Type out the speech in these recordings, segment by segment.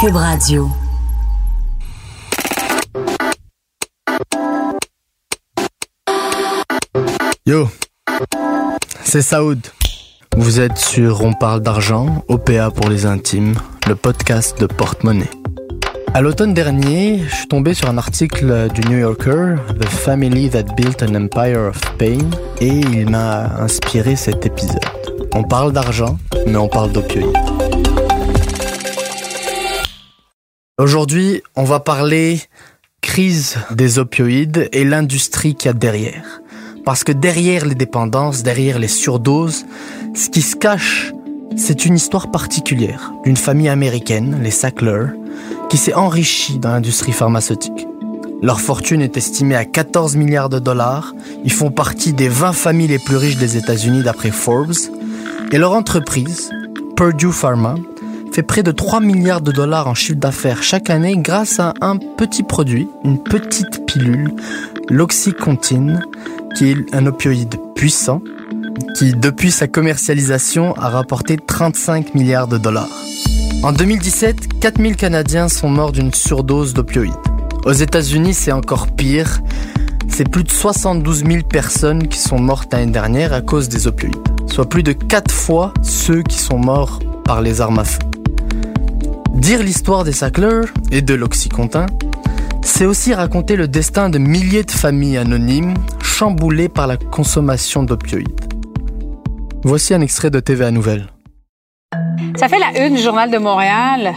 Cube Radio. Yo, c'est Saoud. Vous êtes sur On parle d'argent, OPA pour les intimes, le podcast de porte-monnaie. À l'automne dernier, je suis tombé sur un article du New Yorker, The Family That Built an Empire of Pain, et il m'a inspiré cet épisode. On parle d'argent, mais on parle d'opioïdes. Aujourd'hui, on va parler crise des opioïdes et l'industrie qu'il y a derrière. Parce que derrière les dépendances, derrière les surdoses, ce qui se cache, c'est une histoire particulière d'une famille américaine, les Sackler, qui s'est enrichie dans l'industrie pharmaceutique. Leur fortune est estimée à 14 milliards de dollars. Ils font partie des 20 familles les plus riches des États-Unis d'après Forbes. Et leur entreprise, Purdue Pharma, fait près de 3 milliards de dollars en chiffre d'affaires chaque année grâce à un petit produit, une petite pilule, l'oxycontine, qui est un opioïde puissant, qui depuis sa commercialisation a rapporté 35 milliards de dollars. En 2017, 4000 Canadiens sont morts d'une surdose d'opioïdes. Aux États-Unis, c'est encore pire. C'est plus de 72 000 personnes qui sont mortes l'année dernière à cause des opioïdes, soit plus de 4 fois ceux qui sont morts par les armes à feu. Dire l'histoire des Sackler et de l'Oxycontin, c'est aussi raconter le destin de milliers de familles anonymes chamboulées par la consommation d'opioïdes. Voici un extrait de TVA Nouvelle. Ça fait la une du Journal de Montréal.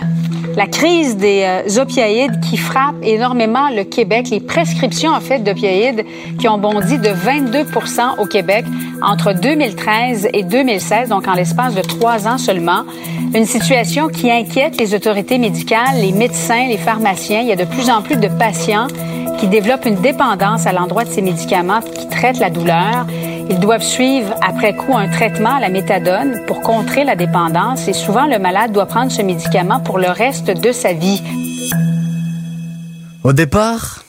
La crise des euh, opioïdes qui frappe énormément le Québec, les prescriptions en fait d'opioïdes qui ont bondi de 22% au Québec entre 2013 et 2016, donc en l'espace de trois ans seulement. Une situation qui inquiète les autorités médicales, les médecins, les pharmaciens. Il y a de plus en plus de patients qui développent une dépendance à l'endroit de ces médicaments qui traitent la douleur. Ils doivent suivre après coup un traitement à la méthadone pour contrer la dépendance et souvent le malade doit prendre ce médicament pour le reste de sa vie. Au départ,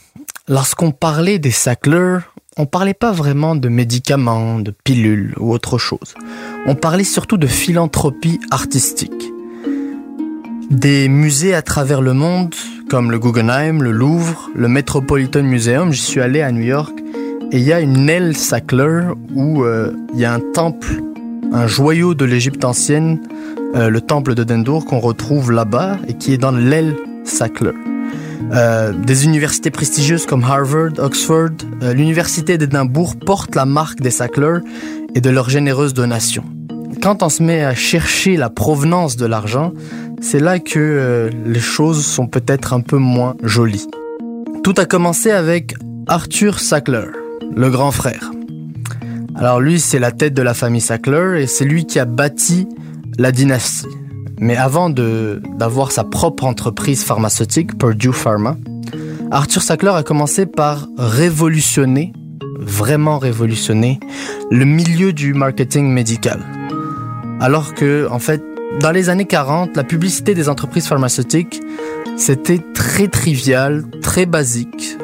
lorsqu'on parlait des Sackler, on parlait pas vraiment de médicaments, de pilules ou autre chose. On parlait surtout de philanthropie artistique. Des musées à travers le monde, comme le Guggenheim, le Louvre, le Metropolitan Museum, j'y suis allé à New York, et il y a une aile Sackler où euh, il y a un temple, un joyau de l'Égypte ancienne, euh, le temple de Dendour qu'on retrouve là-bas et qui est dans l'aile Sackler. Euh, des universités prestigieuses comme Harvard, Oxford, l'université d'Édimbourg portent la marque des Sackler et de leurs généreuses donations. Quand on se met à chercher la provenance de l'argent, c'est là que les choses sont peut-être un peu moins jolies. Tout a commencé avec Arthur Sackler, le grand frère. Alors lui, c'est la tête de la famille Sackler et c'est lui qui a bâti la dynastie. Mais avant d'avoir sa propre entreprise pharmaceutique, Purdue Pharma, Arthur Sackler a commencé par révolutionner, vraiment révolutionner, le milieu du marketing médical. Alors que, en fait, dans les années 40, la publicité des entreprises pharmaceutiques, c'était très trivial, très basique.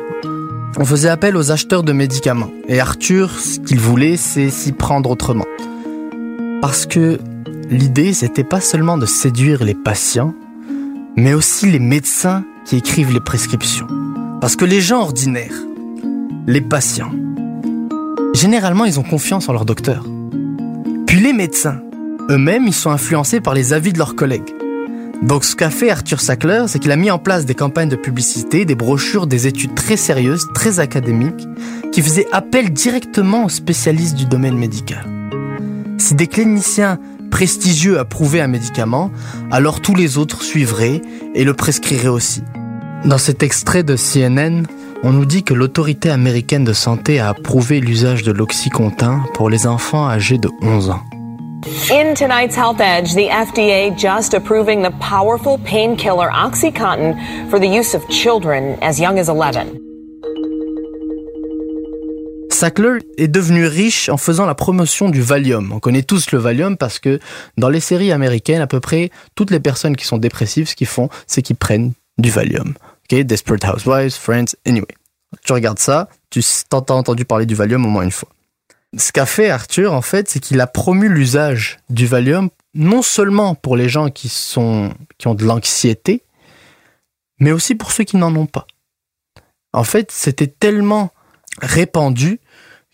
On faisait appel aux acheteurs de médicaments. Et Arthur, ce qu'il voulait, c'est s'y prendre autrement. Parce que l'idée, c'était pas seulement de séduire les patients, mais aussi les médecins qui écrivent les prescriptions. Parce que les gens ordinaires, les patients, généralement, ils ont confiance en leur docteur. Puis les médecins, eux-mêmes, ils sont influencés par les avis de leurs collègues. Donc ce qu'a fait Arthur Sackler, c'est qu'il a mis en place des campagnes de publicité, des brochures, des études très sérieuses, très académiques, qui faisaient appel directement aux spécialistes du domaine médical. Si des cliniciens prestigieux approuvaient un médicament, alors tous les autres suivraient et le prescriraient aussi. Dans cet extrait de CNN, on nous dit que l'autorité américaine de santé a approuvé l'usage de l'oxycontin pour les enfants âgés de 11 ans. In tonight's Health Edge, the FDA just approving the powerful painkiller OxyContin for the use of children as young as 11. Sackler est devenu riche en faisant la promotion du Valium. On connaît tous le Valium parce que dans les séries américaines, à peu près toutes les personnes qui sont dépressives, ce qu'ils font, c'est qu'ils prennent du Valium. Okay? Desperate Housewives, Friends, anyway. Tu regardes ça, tu t'as entendu parler du Valium au moins une fois. Ce qu'a fait Arthur, en fait, c'est qu'il a promu l'usage du Valium non seulement pour les gens qui sont qui ont de l'anxiété, mais aussi pour ceux qui n'en ont pas. En fait, c'était tellement répandu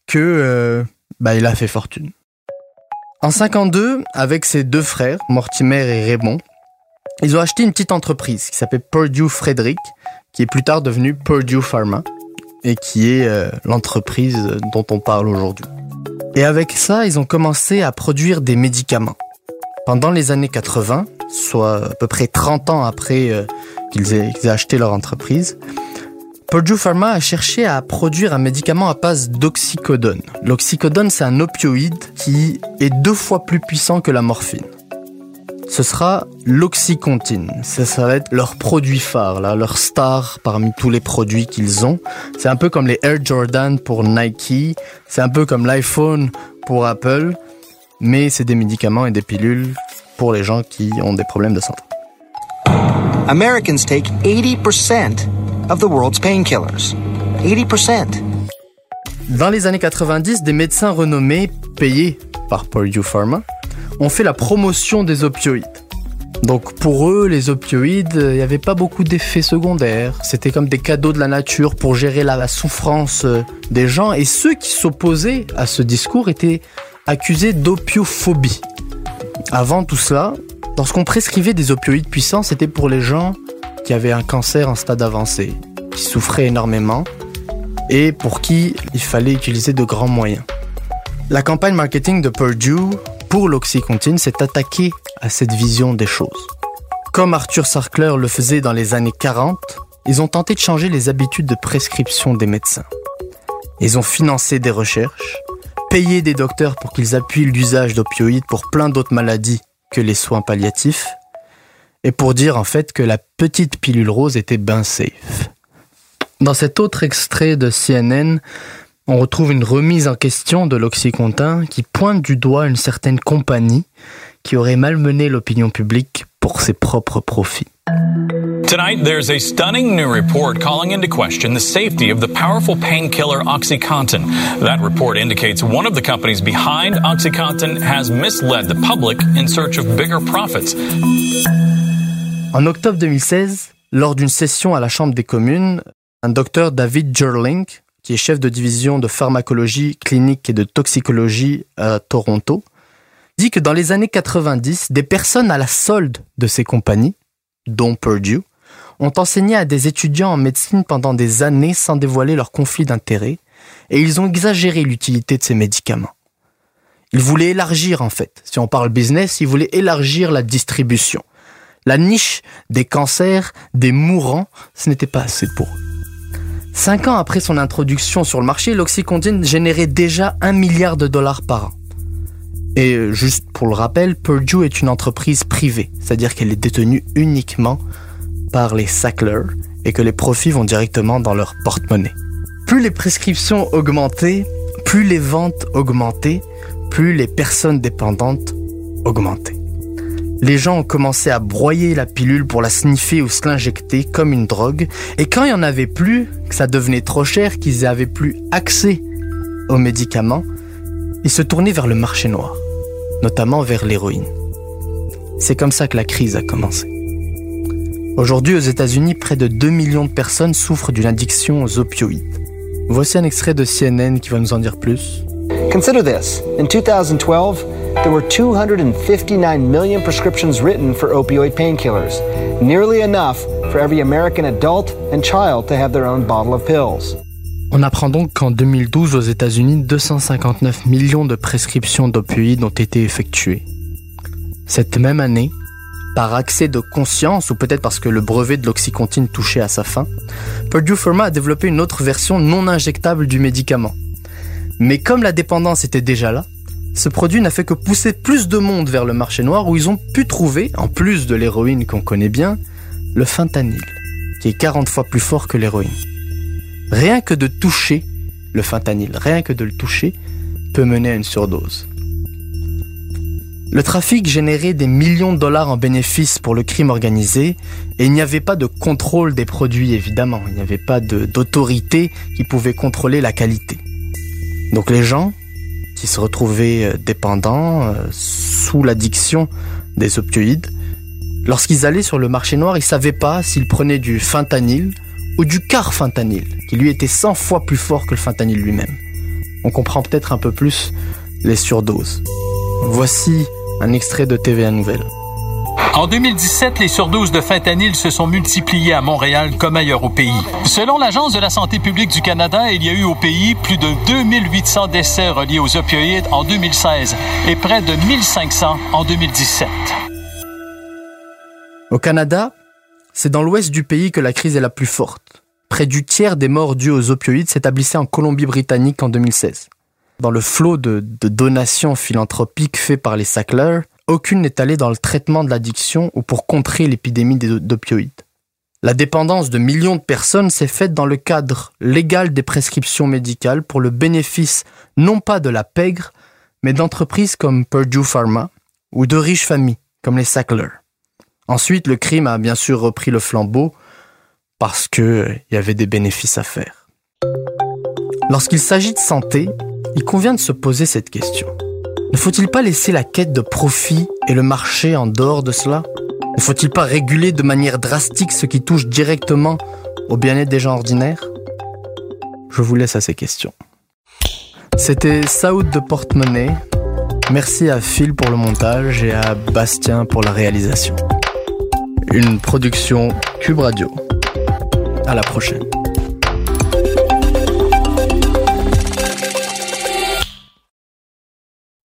que euh, bah, il a fait fortune. En 52, avec ses deux frères, Mortimer et Raymond, ils ont acheté une petite entreprise qui s'appelle Purdue Frederick, qui est plus tard devenue Purdue Pharma, et qui est euh, l'entreprise dont on parle aujourd'hui. Et avec ça, ils ont commencé à produire des médicaments. Pendant les années 80, soit à peu près 30 ans après euh, qu'ils aient, aient acheté leur entreprise, Purdue Pharma a cherché à produire un médicament à base d'oxycodone. L'oxycodone, c'est un opioïde qui est deux fois plus puissant que la morphine. Ce sera l'oxycontine. Ça, ça va être leur produit phare, là, leur star parmi tous les produits qu'ils ont. C'est un peu comme les Air Jordan pour Nike. C'est un peu comme l'iPhone pour Apple. Mais c'est des médicaments et des pilules pour les gens qui ont des problèmes de santé. Americans take 80% of the world's painkillers. 80%. Dans les années 90, des médecins renommés, payés par Purdue Pharma, ont fait la promotion des opioïdes. Donc pour eux, les opioïdes, il n'y avait pas beaucoup d'effets secondaires. C'était comme des cadeaux de la nature pour gérer la, souffrance euh, des gens. Et ceux qui s'opposaient à ce discours étaient accusés d'opiophobie. Avant tout cela, lorsqu'on prescrivait des opioïdes puissants, c'était pour les gens qui avaient un cancer en stade avancé, qui souffraient énormément et pour qui il fallait utiliser de grands moyens. La campagne marketing de Purdue pour l'Oxycontin s'est attaquée à cette vision des choses. Comme Arthur Sarkler le faisait dans les années 40, ils ont tenté de changer les habitudes de prescription des médecins. Ils ont financé des recherches, payé des docteurs pour qu'ils appuient l'usage d'opioïdes pour plein d'autres maladies que les soins palliatifs, et pour dire en fait que la petite pilule rose était ben safe. Dans cet autre extrait de CNN, on retrouve une remise en question de l'Oxycontin qui pointe du doigt une certaine compagnie qui aurait malmené l'opinion publique pour ses propres profits. Tonight, there's a stunning new report calling into question the safety of the powerful painkiller OxyContin. That report indicates one of the companies behind OxyContin has misled the public in search of bigger profits. En octobre 2016, lors d'une session à la Chambre des communes, un docteur David Gerling, qui est chef de division de pharmacologie clinique et de toxicologie à Toronto, dit que dans les années 90, des personnes à la solde de ces compagnies, dont Purdue, ont enseigné à des étudiants en médecine pendant des années sans dévoiler leur conflit d'intérêts, et ils ont exagéré l'utilité de ces médicaments. Ils voulaient élargir en fait, si on parle business, ils voulaient élargir la distribution. La niche des cancers, des mourants, ce n'était pas assez pour eux. Cinq ans après son introduction sur le marché, l'Oxycontin générait déjà un milliard de dollars par an. Et euh, juste pour le rappel, Purdue est une entreprise privée, c'est-à-dire qu'elle est détenue uniquement par les Sackler et que les profits vont directement dans leur porte-monnaie. Plus les prescriptions augmentaient, plus les ventes augmentaient, plus les personnes dépendantes augmentaient. Les gens ont commencé à broyer la pilule pour la sniffer ou se l'injecter comme une drogue, et quand il n'y en avait plus, que ça devenait trop cher, qu'ils n'avaient plus accès aux médicaments, ils se tournaient vers le marché noir, notamment vers l'héroïne. C'est comme ça que la crise a commencé. Aujourd'hui, aux États-Unis, près de 2 millions de personnes souffrent d'une addiction aux opioïdes. Voici un extrait de CNN qui va nous en dire plus. Consider this. In 2012, there were 259 million prescriptions written for opioid painkillers, nearly enough for every American adult and child to have their own bottle of pills. On apprend donc qu'en 2012 aux États-Unis, 259 millions de prescriptions d'opioïdes ont été effectuées. Cette même année, par accès de conscience ou peut-être parce que le brevet de l'oxycontine touchait à sa fin, Purdue Pharma a développé une autre version non injectable du médicament. Mais comme la dépendance était déjà là, ce produit n'a fait que pousser plus de monde vers le marché noir où ils ont pu trouver, en plus de l'héroïne qu'on connaît bien, le fentanyl, qui est 40 fois plus fort que l'héroïne. Rien que de toucher le fentanyl, rien que de le toucher, peut mener à une surdose. Le trafic générait des millions de dollars en bénéfices pour le crime organisé et il n'y avait pas de contrôle des produits évidemment, il n'y avait pas d'autorité qui pouvait contrôler la qualité. Donc les gens qui se retrouvaient euh, dépendants, euh, sous l'addiction des opioïdes, Lorsqu'ils allaient sur le marché noir, ils savaient pas s'ils prenaient du fentanyl ou du carfentanyl, qui lui était 100 fois plus fort que le fentanyl lui-même. On comprend peut-être un peu plus les surdoses. Voici un extrait de TVA Nouvelle. En 2017, les surdoses de fentanyl se sont multipliées à Montréal comme ailleurs au pays. Selon l'Agence de la santé publique du Canada, il y a eu au pays plus de 2800 décès reliés aux opioïdes en 2016 et près de 1500 en 2017. Au Canada, c'est dans l'ouest du pays que la crise est la plus forte. Près du tiers des morts dues aux opioïdes s'établissaient en Colombie-Britannique en 2016. Dans le flot de, donations philanthropiques fait par les Sackler, aucune n'est allée dans le traitement de l'addiction ou pour contrer l'épidémie d'opioïdes. La dépendance de millions de personnes s'est faite dans le cadre légal des prescriptions médicales pour le bénéfice non pas de la pègre, mais d'entreprises comme Purdue Pharma ou de riches familles comme les Sackler. Ensuite, le crime a bien sûr repris le flambeau parce qu'il y avait des bénéfices à faire. Lorsqu'il s'agit de santé, il convient de se poser cette question. Ne faut-il pas laisser la quête de profit et le marché en dehors de cela? Ne faut-il pas réguler de manière drastique ce qui touche directement au bien-être des gens ordinaires? Je vous laisse à ces questions. C'était Saoud de Portemonnaie. Merci à Phil pour le montage et à Bastien pour la réalisation. Une production Cube Radio. À la prochaine.